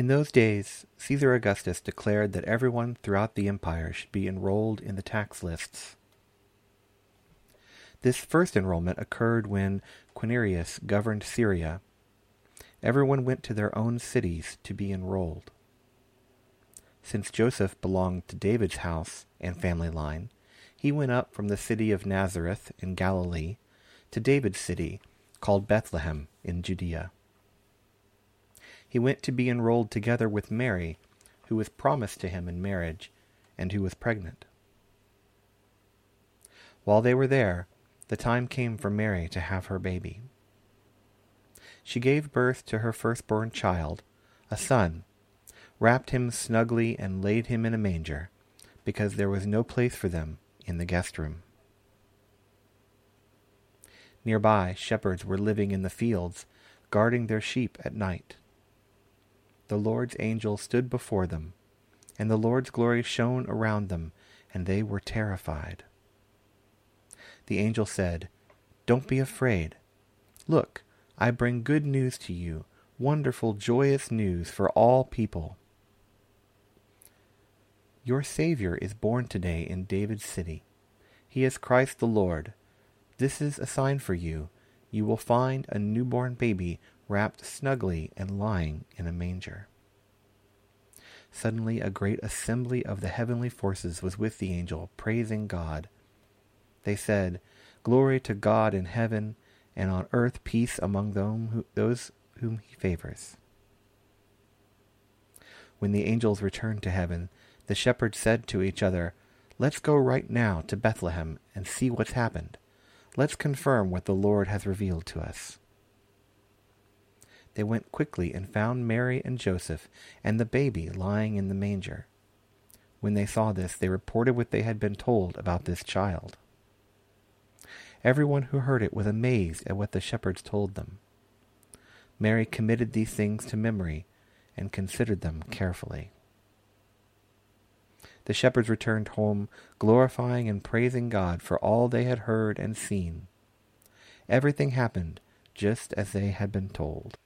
In those days, Caesar Augustus declared that everyone throughout the empire should be enrolled in the tax lists. This first enrollment occurred when Quirinius governed Syria. Everyone went to their own cities to be enrolled. Since Joseph belonged to David's house and family line, he went up from the city of Nazareth in Galilee to David's city, called Bethlehem in Judea. He went to be enrolled together with Mary, who was promised to him in marriage, and who was pregnant. While they were there, the time came for Mary to have her baby. She gave birth to her firstborn child, a son, wrapped him snugly, and laid him in a manger, because there was no place for them in the guest room. Nearby, shepherds were living in the fields, guarding their sheep at night. The Lord's angel stood before them, and the Lord's glory shone around them, and they were terrified. The angel said, Don't be afraid. Look, I bring good news to you, wonderful, joyous news for all people. Your Savior is born today in David's city. He is Christ the Lord. This is a sign for you. You will find a newborn baby wrapped snugly and lying in a manger. Suddenly a great assembly of the heavenly forces was with the angel, praising God. They said, Glory to God in heaven, and on earth peace among those whom he favors. When the angels returned to heaven, the shepherds said to each other, Let's go right now to Bethlehem and see what's happened Let's confirm what the Lord has revealed to us. They went quickly and found Mary and Joseph and the baby lying in the manger. When they saw this, they reported what they had been told about this child. Everyone who heard it was amazed at what the shepherds told them. Mary committed these things to memory and considered them carefully the shepherds returned home, glorifying and praising God for all they had heard and seen. Everything happened just as they had been told.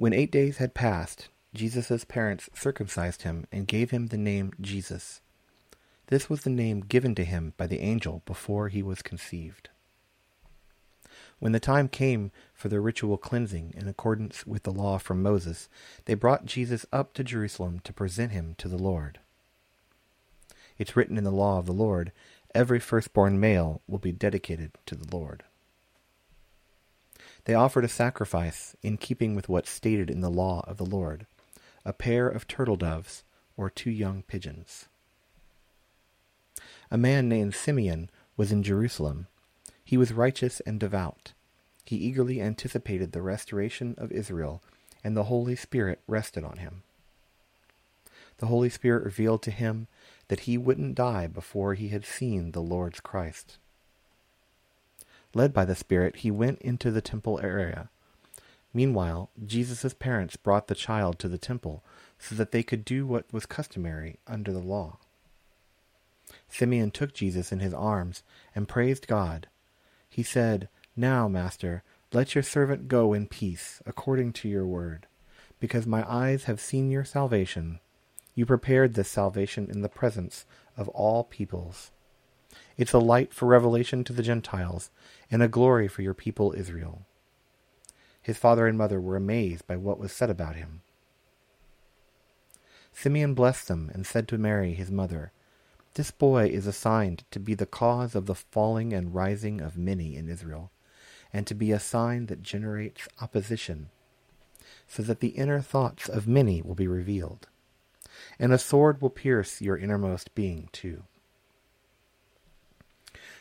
When eight days had passed, Jesus' parents circumcised him and gave him the name Jesus. This was the name given to him by the angel before he was conceived. When the time came for the ritual cleansing in accordance with the law from Moses, they brought Jesus up to Jerusalem to present him to the Lord. It's written in the law of the Lord, every firstborn male will be dedicated to the Lord. They offered a sacrifice in keeping with what's stated in the law of the Lord, a pair of turtle doves or two young pigeons. A man named Simeon was in Jerusalem he was righteous and devout. He eagerly anticipated the restoration of Israel, and the Holy Spirit rested on him. The Holy Spirit revealed to him that he wouldn't die before he had seen the Lord's Christ. Led by the Spirit, he went into the temple area. Meanwhile, Jesus' parents brought the child to the temple so that they could do what was customary under the law. Simeon took Jesus in his arms and praised God he said, Now, master, let your servant go in peace, according to your word, because my eyes have seen your salvation. You prepared this salvation in the presence of all peoples. It's a light for revelation to the Gentiles, and a glory for your people Israel. His father and mother were amazed by what was said about him. Simeon blessed them and said to Mary, his mother, this boy is assigned to be the cause of the falling and rising of many in Israel, and to be a sign that generates opposition, so that the inner thoughts of many will be revealed. And a sword will pierce your innermost being too.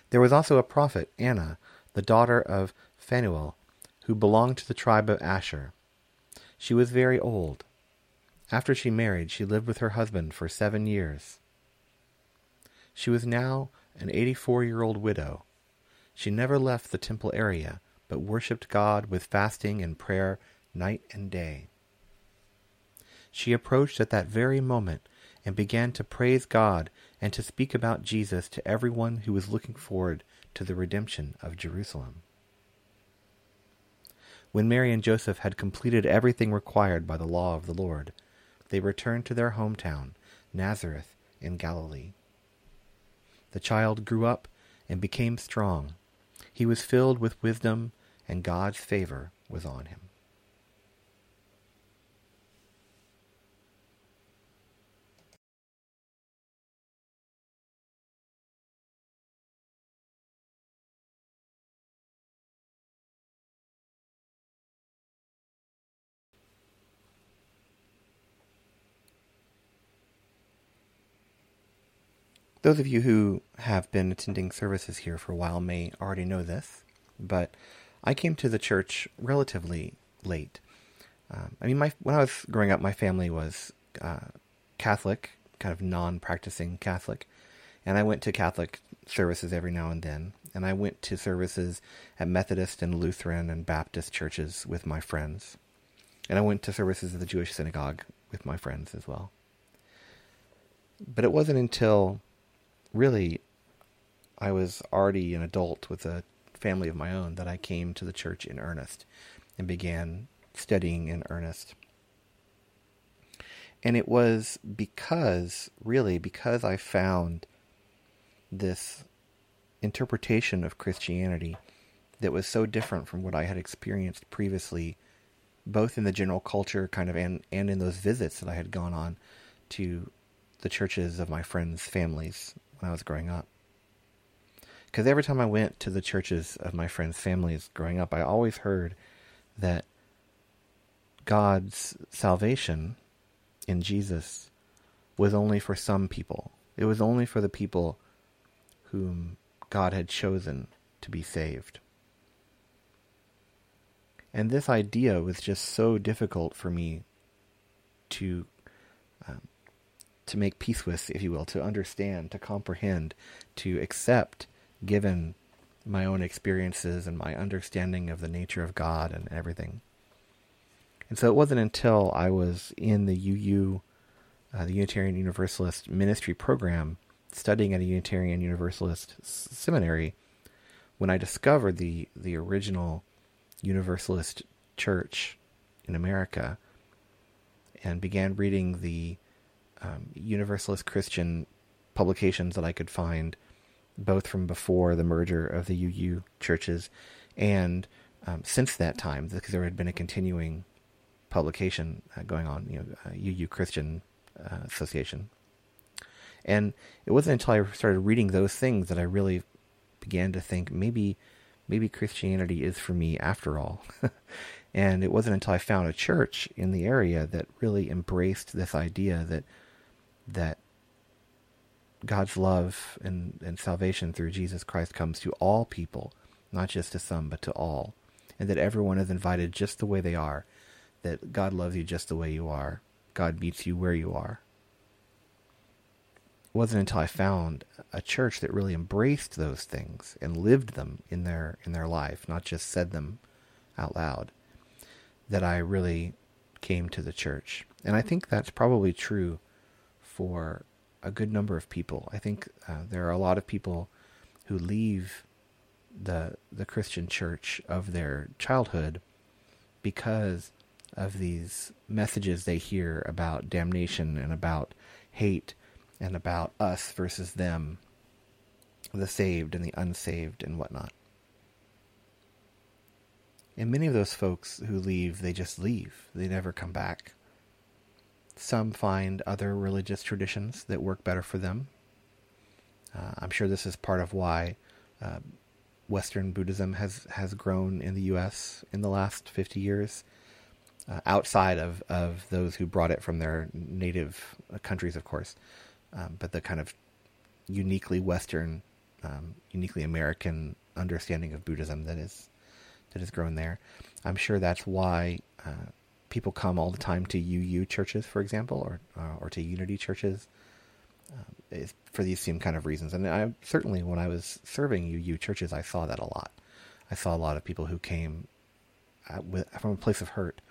There was also a prophet, Anna, the daughter of Phanuel, who belonged to the tribe of Asher. She was very old. After she married, she lived with her husband for seven years. She was now an 84 year old widow. She never left the temple area, but worshipped God with fasting and prayer night and day. She approached at that very moment and began to praise God and to speak about Jesus to everyone who was looking forward to the redemption of Jerusalem. When Mary and Joseph had completed everything required by the law of the Lord, they returned to their hometown, Nazareth in Galilee. The child grew up and became strong. He was filled with wisdom, and God's favor was on him. Those of you who have been attending services here for a while may already know this, but I came to the church relatively late. Um, I mean, my when I was growing up, my family was uh, Catholic, kind of non-practicing Catholic, and I went to Catholic services every now and then. And I went to services at Methodist and Lutheran and Baptist churches with my friends, and I went to services at the Jewish synagogue with my friends as well. But it wasn't until really, I was already an adult with a family of my own that I came to the church in earnest and began studying in earnest. And it was because, really, because I found this interpretation of Christianity that was so different from what I had experienced previously, both in the general culture kind of and, and in those visits that I had gone on to the churches of my friends' families when I was growing up. Because every time I went to the churches of my friends' families growing up, I always heard that God's salvation in Jesus was only for some people. It was only for the people whom God had chosen to be saved. And this idea was just so difficult for me to um, to make peace with, if you will, to understand, to comprehend, to accept, given my own experiences and my understanding of the nature of God and everything. And so it wasn't until I was in the UU, uh, the Unitarian Universalist Ministry program, studying at a Unitarian Universalist seminary, when I discovered the the original Universalist Church in America, and began reading the um, Universalist Christian publications that I could find, both from before the merger of the UU churches and um, since that time, because there had been a continuing publication uh, going on, you know, uh, UU Christian uh, Association. And it wasn't until I started reading those things that I really began to think maybe maybe Christianity is for me after all. and it wasn't until I found a church in the area that really embraced this idea that that God's love and, and salvation through Jesus Christ comes to all people, not just to some, but to all. And that everyone is invited just the way they are. That God loves you just the way you are. God meets you where you are. It wasn't until I found a church that really embraced those things and lived them in their in their life, not just said them out loud, that I really came to the church. And I think that's probably true for a good number of people. I think uh, there are a lot of people who leave the the Christian church of their childhood because of these messages they hear about damnation and about hate and about us versus them, the saved and the unsaved and whatnot. And many of those folks who leave, they just leave. They never come back. Some find other religious traditions that work better for them. Uh, I'm sure this is part of why uh, Western Buddhism has, has grown in the U.S. in the last 50 years, uh, outside of, of those who brought it from their native countries, of course, um, but the kind of uniquely Western, um, uniquely American understanding of Buddhism that is that has grown there. I'm sure that's why uh, people come all the time to UU churches, for example, or uh, or to Unity churches, uh, for these same kind of reasons. And I certainly, when I was serving UU churches, I saw that a lot. I saw a lot of people who came with, from a place of hurt,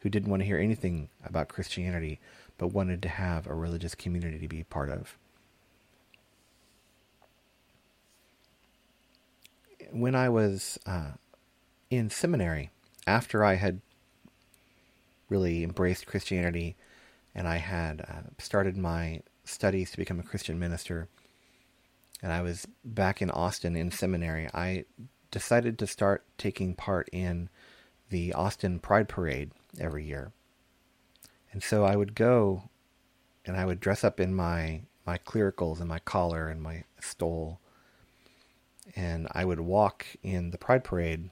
who didn't want to hear anything about Christianity, but wanted to have a religious community to be part of. When I was uh, in seminary, after I had really embraced Christianity and I had uh, started my studies to become a Christian minister, and I was back in Austin in seminary, I decided to start taking part in the Austin Pride Parade every year. And so I would go and I would dress up in my, my clericals and my collar and my stole. And I would walk in the Pride Parade.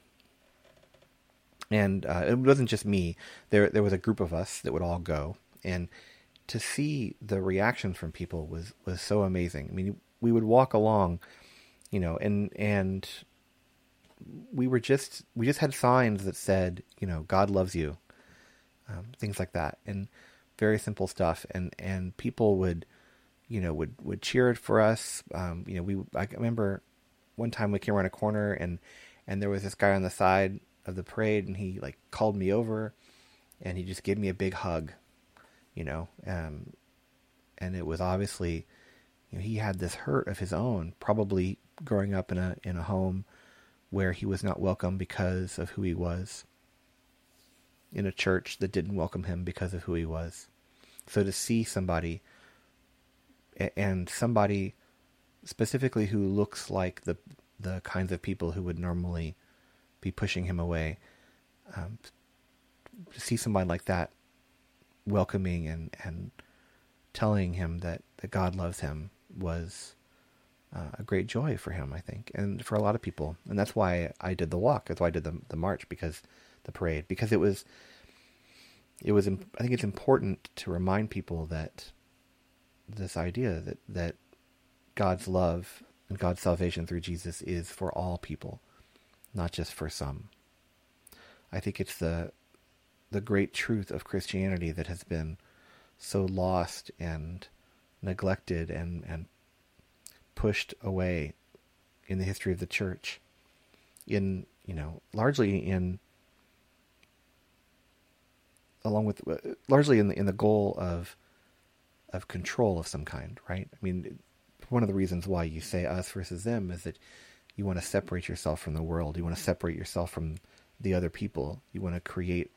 And uh, it wasn't just me. There, there was a group of us that would all go. And to see the reactions from people was, was so amazing. I mean, we would walk along, you know, and, and we were just, we just had signs that said, you know, God loves you um, things like that, and very simple stuff. And and people would, you know, would would cheer it for us. Um, you know, we I remember one time we came around a corner and and there was this guy on the side of the parade, and he like called me over, and he just gave me a big hug, you know, um, and it was obviously, you know, he had this hurt of his own, probably growing up in a in a home where he was not welcome because of who he was in a church that didn't welcome him because of who he was. So to see somebody, and somebody specifically who looks like the the kinds of people who would normally be pushing him away, um, to see somebody like that welcoming and and telling him that, that God loves him was uh, a great joy for him, I think, and for a lot of people. And that's why I did the walk. That's why I did the the march because the parade because it was it was I think it's important to remind people that this idea that that God's love and God's salvation through Jesus is for all people, not just for some. I think it's the the great truth of Christianity that has been so lost and neglected and, and pushed away in the history of the church in you know largely in along with uh, largely in the in the goal of of control of some kind, right? I mean, one of the reasons why you say us versus them is that you want to separate yourself from the world. You want to separate yourself from the other people. You want to create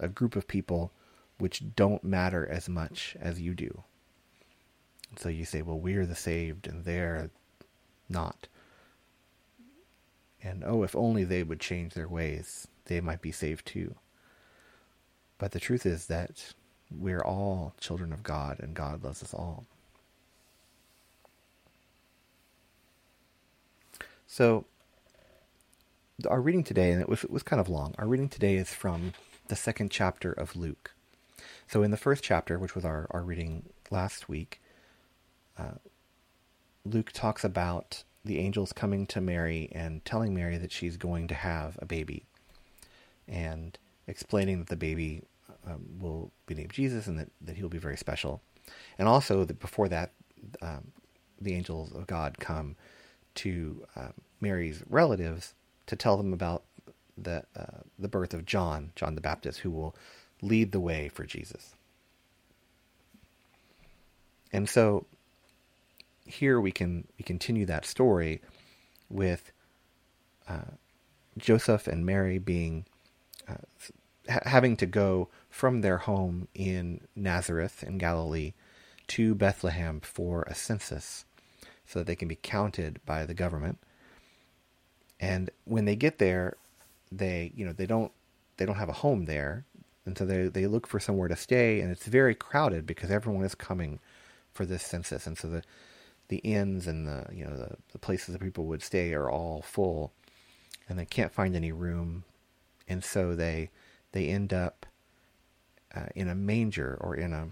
a group of people which don't matter as much as you do. So you say, well, we're the saved and they're not. And oh, if only they would change their ways, they might be saved too. But the truth is that we're all children of God and God loves us all. So, our reading today, and it was, it was kind of long, our reading today is from the second chapter of Luke. So, in the first chapter, which was our, our reading last week, uh, Luke talks about the angels coming to Mary and telling Mary that she's going to have a baby and explaining that the baby um, will be named Jesus and that, that he'll be very special. And also, that before that, um, the angels of God come to uh, Mary's relatives to tell them about the uh, the birth of John, John the Baptist, who will lead the way for Jesus. And so here we can we continue that story with uh, Joseph and Mary being uh, ha- having to go from their home in Nazareth in Galilee to Bethlehem for a census so that they can be counted by the government. And when they get there, they, you know, they don't they don't have a home there, and so they they look for somewhere to stay and it's very crowded because everyone is coming for this census and so the the inns and the you know the, the places that people would stay are all full and they can't find any room and so they they end up uh, in a manger or in a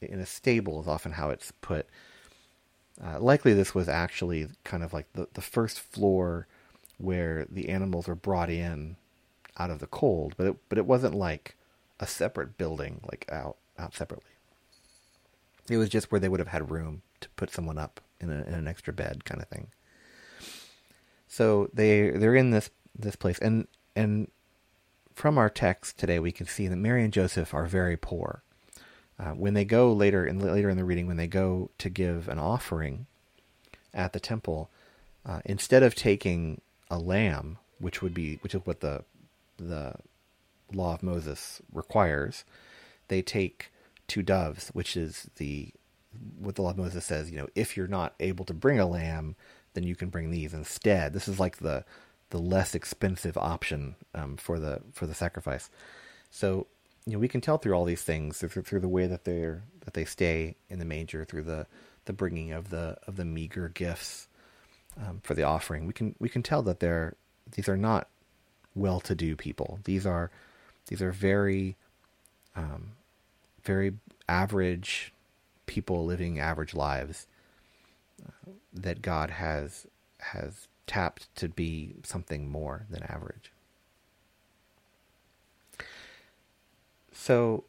in a stable is often how it's put. Uh, likely, this was actually kind of like the the first floor where the animals were brought in out of the cold, but it, but it wasn't like a separate building, like out out separately. It was just where they would have had room to put someone up in, a, in an extra bed, kind of thing. So they they're in this this place, and and from our text today, we can see that Mary and Joseph are very poor. Uh, when they go later in later in the reading, when they go to give an offering at the temple, uh, instead of taking a lamb, which would be which is what the the law of Moses requires, they take two doves, which is the what the law of Moses says. You know, if you're not able to bring a lamb, then you can bring these instead. This is like the the less expensive option um, for the for the sacrifice. So you know we can tell through all these things through, through the way that they're that they stay in the manger through the the bringing of the of the meager gifts um, for the offering. We can we can tell that they're these are not well-to-do people. These are these are very um, very average people living average lives uh, that God has has tapped to be something more than average. So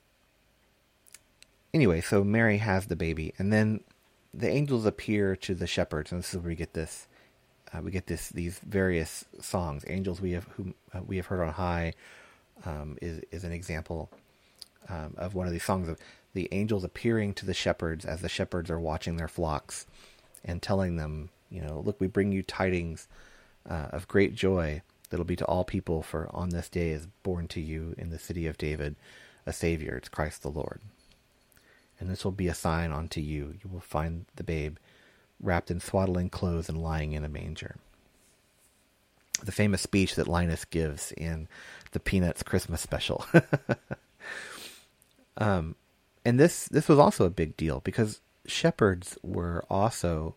anyway, so Mary has the baby, and then the angels appear to the shepherds, and this is where we get this. Uh, we get this these various songs. Angels we have whom uh, we have heard on high um, is is an example um, of one of these songs of the angels appearing to the shepherds as the shepherds are watching their flocks and telling them, you know, look, we bring you tidings uh, of great joy that'll be to all people, for on this day is born to you in the city of David a Savior. It's Christ the Lord. And this will be a sign unto you. You will find the babe wrapped in swaddling clothes and lying in a manger. The famous speech that Linus gives in the Peanuts Christmas special. um, and this this was also a big deal because shepherds were also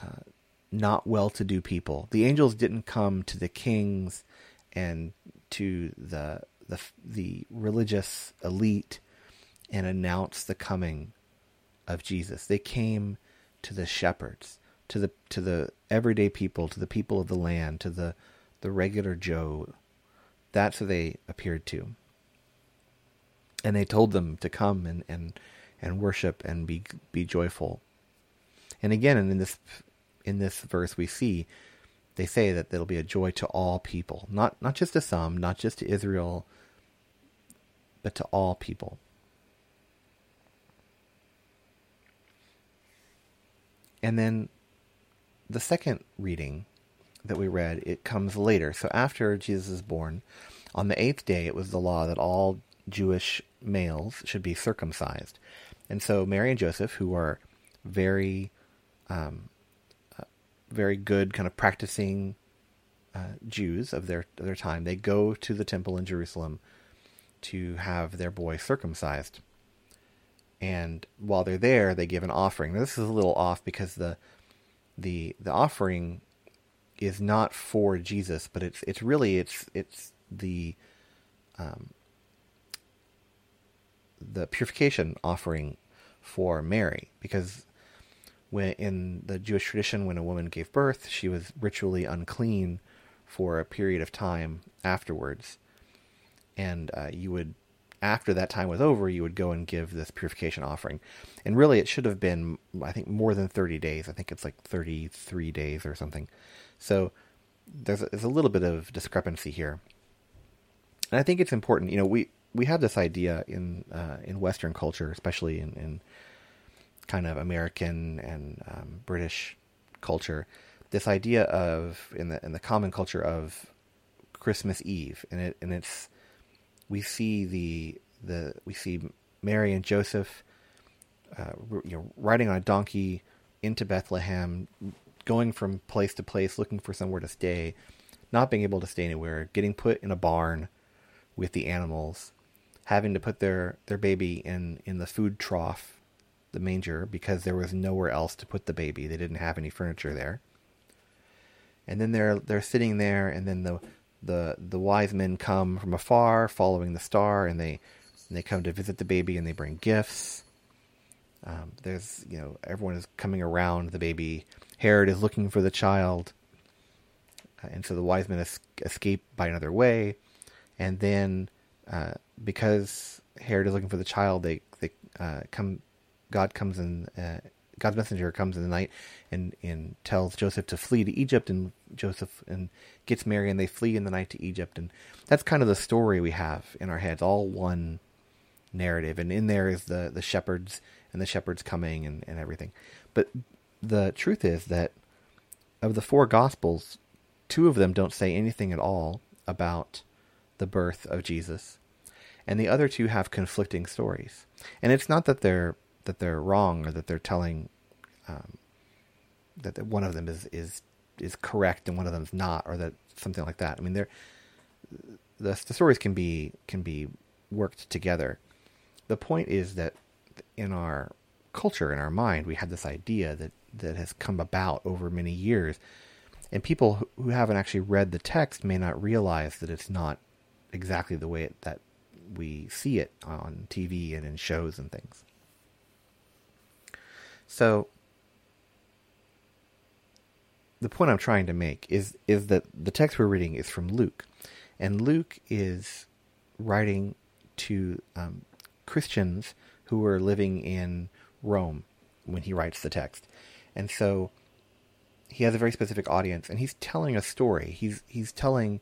uh, not well-to-do people. The angels didn't come to the kings and to the the the religious elite and announce the coming of Jesus. They came to the shepherds, to the to the everyday people, to the people of the land, to the the regular Joe. That's who they appeared to. And they told them to come and, and, and worship and be be joyful. And again and in this in this verse we see they say that it'll be a joy to all people, not not just to some, not just to Israel, but to all people. And then the second reading that we read, it comes later. So after Jesus is born, on the eighth day, it was the law that all Jewish males should be circumcised. And so Mary and Joseph, who are very, um, uh, very good, kind of practicing uh, Jews of their of their time, they go to the temple in Jerusalem to have their boy circumcised. And while they're there, they give an offering. This is a little off because the the the offering is not for Jesus, but it's it's really it's it's the um, the purification offering for Mary because when in the Jewish tradition when a woman gave birth she was ritually unclean for a period of time afterwards and uh, you would after that time was over you would go and give this purification offering. And really it should have been i think more than 30 days. I think it's like 33 days or something. So there's a, there's a little bit of discrepancy here. And i think it's important you know we we have this idea in uh, in western culture especially in, in kind of american and um, british culture this idea of in the in the common culture of christmas eve. And it and it's we see the the we see Mary and Joseph, uh, you know, riding on a donkey into Bethlehem, going from place to place, looking for somewhere to stay, not being able to stay anywhere, getting put in a barn with the animals, having to put their their baby in in the food trough, the manger, because there was nowhere else to put the baby. They didn't have any furniture there. And then they're they're sitting there, and then the the the wise men come from afar, following the star, and they and they come to visit the baby, and they bring gifts. Um, there's you know everyone is coming around the baby. Herod is looking for the child, uh, and so the wise men es- escape by another way, and then uh, because Herod is looking for the child, they they uh, come. God comes in. God's messenger comes in the night and and tells Joseph to flee to Egypt, and Joseph and gets Mary, and they flee in the night to Egypt, and that's kind of the story we have in our heads, all one narrative, and in there is the the shepherds and the shepherds coming and and everything, but the truth is that of the four gospels, two of them don't say anything at all about the birth of Jesus, and the other two have conflicting stories. And it's not that they're that they're wrong or that they're telling um, that one of them is is is correct and one of them's not, or that something like that. I mean, they're the, the stories can be can be worked together. The point is that in our culture, in our mind, we had this idea that that has come about over many years, and people who haven't actually read the text may not realize that it's not exactly the way it, that we see it on TV and in shows and things. So the point I'm trying to make is is that the text we're reading is from Luke, and Luke is writing to um, Christians who were living in Rome when he writes the text, and so he has a very specific audience, and he's telling a story. He's he's telling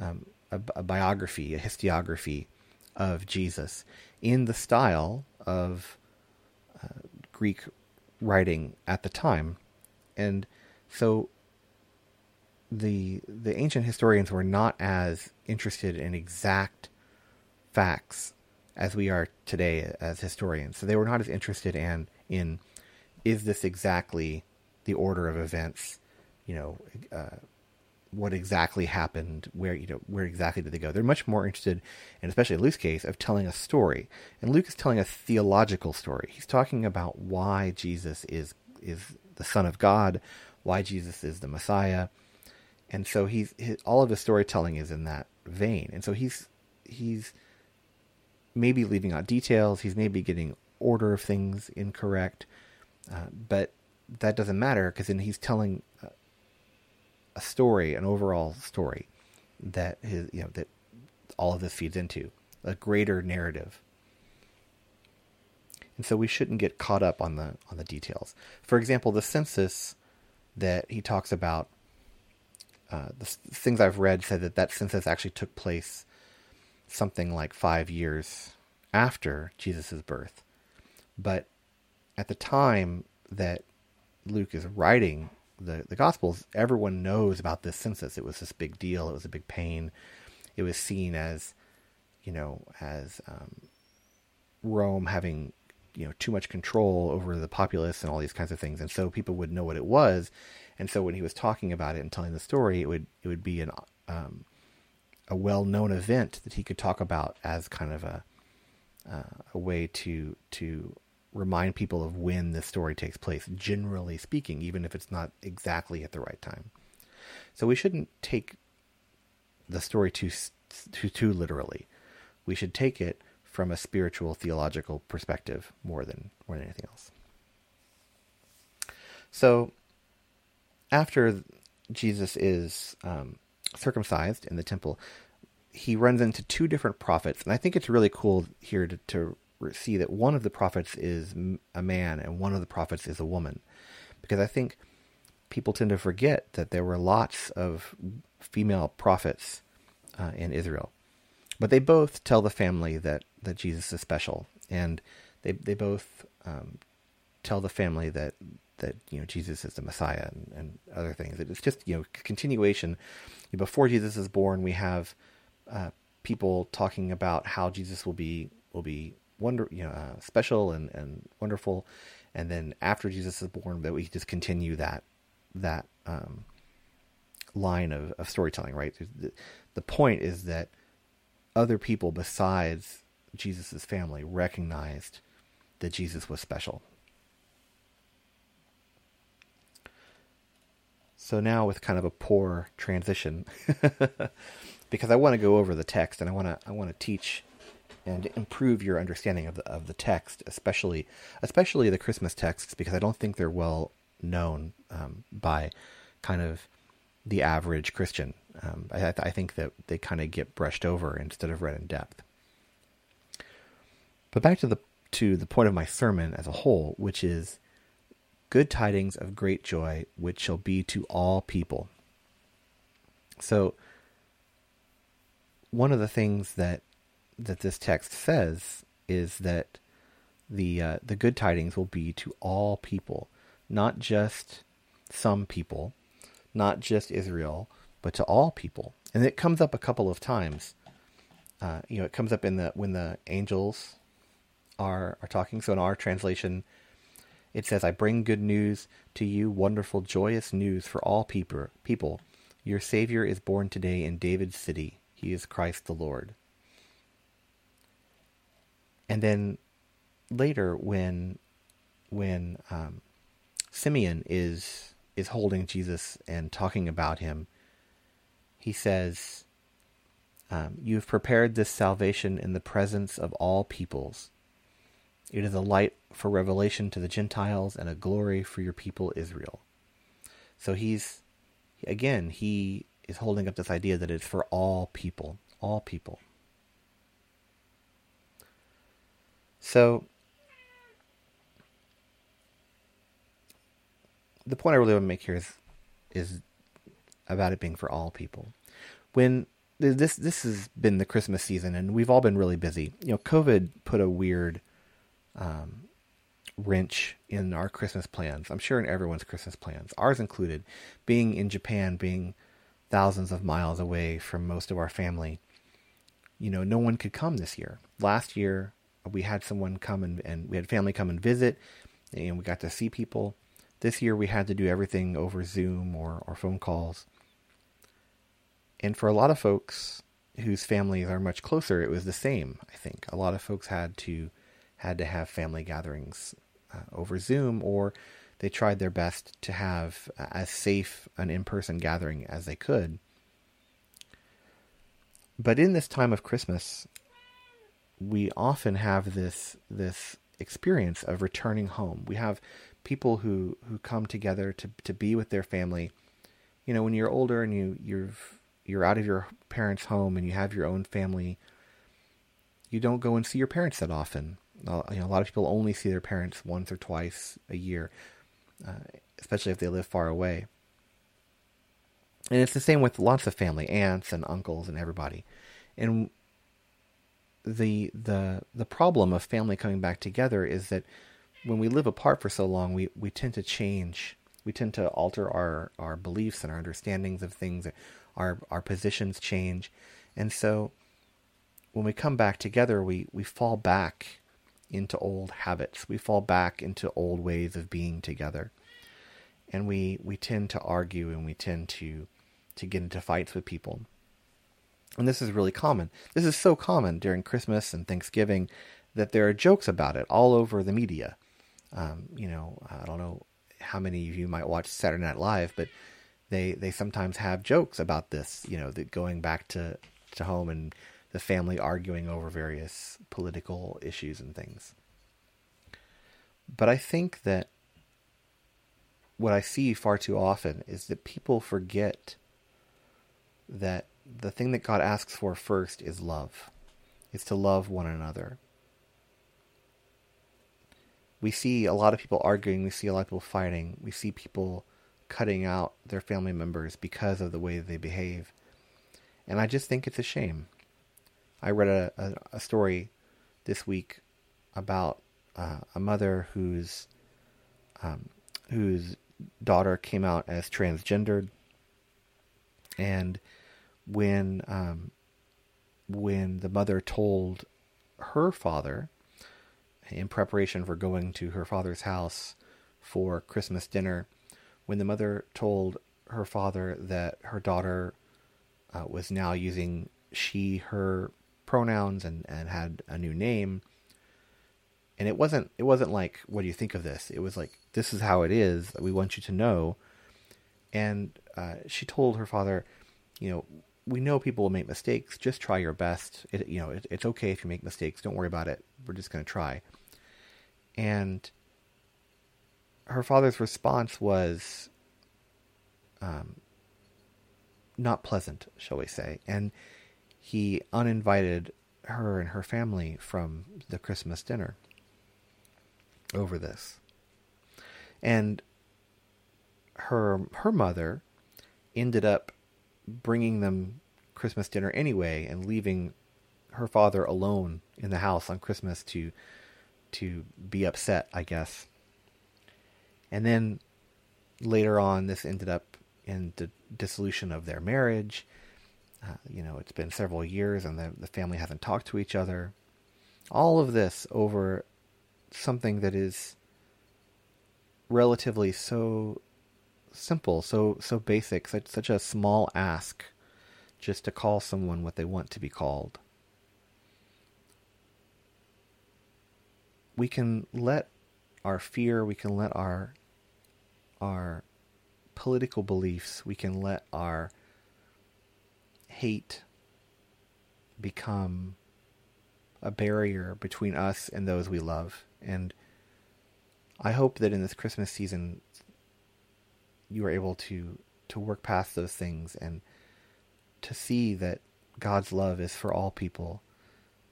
um, a, a, biography, a historiography of Jesus in the style of uh, Greek writing at the time, and so the the ancient historians were not as interested in exact facts as we are today as historians. So they were not as interested in in is this exactly the order of events? You know, uh, what exactly happened? Where you know where exactly did they go? They're much more interested, and especially Luke's case, of telling a story. And Luke is telling a theological story. He's talking about why Jesus is is the Son of God, why Jesus is the Messiah, and so he's his, all of his storytelling is in that vein. And so he's he's maybe leaving out details. He's maybe getting order of things incorrect, uh, but that doesn't matter because then he's telling a story, an overall story that his you know that all of this feeds into a greater narrative. And so we shouldn't get caught up on the on the details. For example, the census that he talks about uh, the things I've read say that that census actually took place something like five years after Jesus' birth. But at the time that Luke is writing the, the Gospels, everyone knows about this census. It was this big deal. It was a big pain. It was seen as, you know, as um, Rome having, you know, too much control over the populace and all these kinds of things. And so people would know what it was and so when he was talking about it and telling the story, it would it would be an um, a well known event that he could talk about as kind of a uh, a way to to remind people of when the story takes place. Generally speaking, even if it's not exactly at the right time. So we shouldn't take the story too too too literally. We should take it from a spiritual theological perspective more than more than anything else. So after Jesus is um, circumcised in the temple, he runs into two different prophets, and I think it's really cool here to, to see that one of the prophets is a man and one of the prophets is a woman, because I think people tend to forget that there were lots of female prophets uh, in Israel, but they both tell the family that that Jesus is special, and they they both um, tell the family that that you know Jesus is the Messiah and, and other things. It's just you know continuation. Before Jesus is born, we have uh, people talking about how Jesus will be will be wonder you know uh, special and, and wonderful, and then after Jesus is born, that we just continue that that um, line of, of storytelling. Right. The, the point is that other people besides Jesus' family recognized that Jesus was special So now with kind of a poor transition, because I want to go over the text and I want to I want to teach and improve your understanding of the of the text, especially especially the Christmas texts, because I don't think they're well known um, by kind of the average Christian. Um, I, I think that they kind of get brushed over instead of read in depth. But back to the to the point of my sermon as a whole, which is good tidings of great joy, which shall be to all people. So, one of the things that that this text says is that the uh, the good tidings will be to all people, not just some people, not just Israel, but to all people. And it comes up a couple of times uh, you know, it comes up in the when the angels are are talking. So in our translation, it says, "I bring good news to you, wonderful, joyous news for all people. People, your Savior is born today in David's city. He is Christ the Lord." And then later, when when um, Simeon is is holding Jesus and talking about him, he says, um, You have prepared this salvation in the presence of all peoples. It is a light for revelation to the Gentiles and a glory for your people Israel. So he's, again, he is holding up this idea that it's for all people, all people. So, the point I really want to make here is, is about it being for all people. When this this has been the Christmas season, and we've all been really busy. You know, COVID put a weird um, wrench in our Christmas plans. I'm sure in everyone's Christmas plans, ours included. Being in Japan, being thousands of miles away from most of our family, you know, no one could come this year. Last year, we had someone come and, and we had family come and visit, and we got to see people. This year, we had to do everything over Zoom or, or phone calls. And for a lot of folks whose families are much closer, it was the same. I think a lot of folks had to had to have family gatherings uh, over Zoom, or they tried their best to have as safe an in-person gathering as they could. But in this time of Christmas, we often have this this experience of returning home. We have people who, who come together to to be with their family. You know, when you're older and you you've you're out of your parents' home and you have your own family, you don't go and see your parents that often. You know, a lot of people only see their parents once or twice a year, uh, especially if they live far away. And it's the same with lots of family, aunts and uncles and everybody. And the the the problem of family coming back together is that when we live apart for so long, we, we tend to change. We tend to alter our, our beliefs and our understandings of things our our positions change, and so when we come back together, we we fall back into old habits. We fall back into old ways of being together, and we we tend to argue and we tend to to get into fights with people. And this is really common. This is so common during Christmas and Thanksgiving that there are jokes about it all over the media. Um, you know, I don't know how many of you might watch Saturday Night Live, but they they sometimes have jokes about this. You know, that going back to to home and the family arguing over various political issues and things. But I think that what I see far too often is that people forget that the thing that God asks for first is love. Is to love one another. We see a lot of people arguing, we see a lot of people fighting, we see people cutting out their family members because of the way they behave. And I just think it's a shame. I read a, a, a story this week about uh, a mother whose um, whose daughter came out as transgendered, and when um, when the mother told her father, in preparation for going to her father's house for Christmas dinner, when the mother told her father that her daughter uh, was now using she, her pronouns and, and had a new name. And it wasn't it wasn't like, what do you think of this? It was like, this is how it is. That we want you to know. And uh, she told her father, you know, we know people will make mistakes. Just try your best. It, you know, it, it's okay if you make mistakes. Don't worry about it. We're just going to try. And her father's response was um, not pleasant, shall we say, and he uninvited her and her family from the Christmas dinner over this. And her her mother ended up bringing them Christmas dinner anyway and leaving her father alone in the house on Christmas to to be upset, I guess. And then later on, this ended up in the dissolution of their marriage. Uh, you know, it's been several years and the, the family hasn't talked to each other. All of this over something that is relatively so simple, so so basic, such such a small ask, just to call someone what they want to be called. We can let our fear, we can let our our political beliefs, we can let our hate become a barrier between us and those we love. And I hope that in this Christmas season, you are able to to work past those things and to see that God's love is for all people,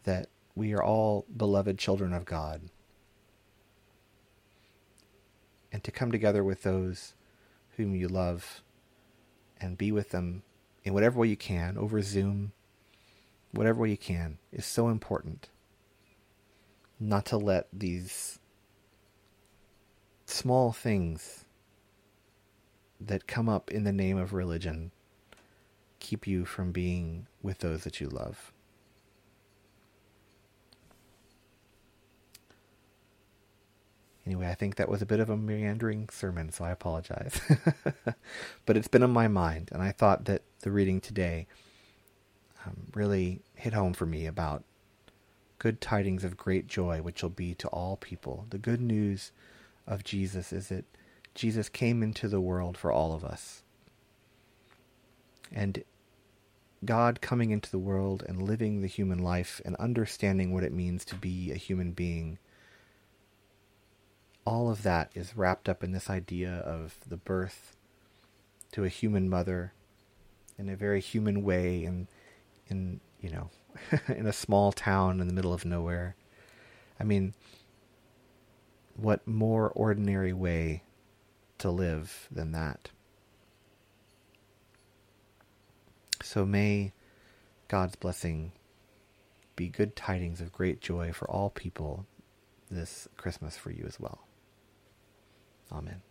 that we are all beloved children of God, and to come together with those whom you love and be with them in whatever way you can over Zoom, whatever way you can, is so important. Not to let these small things that come up in the name of religion keep you from being with those that you love. Anyway, I think that was a bit of a meandering sermon, so I apologize. but it's been on my mind, and I thought that the reading today um, really hit home for me about good tidings of great joy, which will be to all people. The good news of Jesus is that Jesus came into the world for all of us. And God coming into the world and living the human life and understanding what it means to be a human being, all of that is wrapped up in this idea of the birth to a human mother in a very human way and in, you know, in a small town in the middle of nowhere. I mean, what more ordinary way to live than that. So may God's blessing be good tidings of great joy for all people this Christmas for you as well. Amen.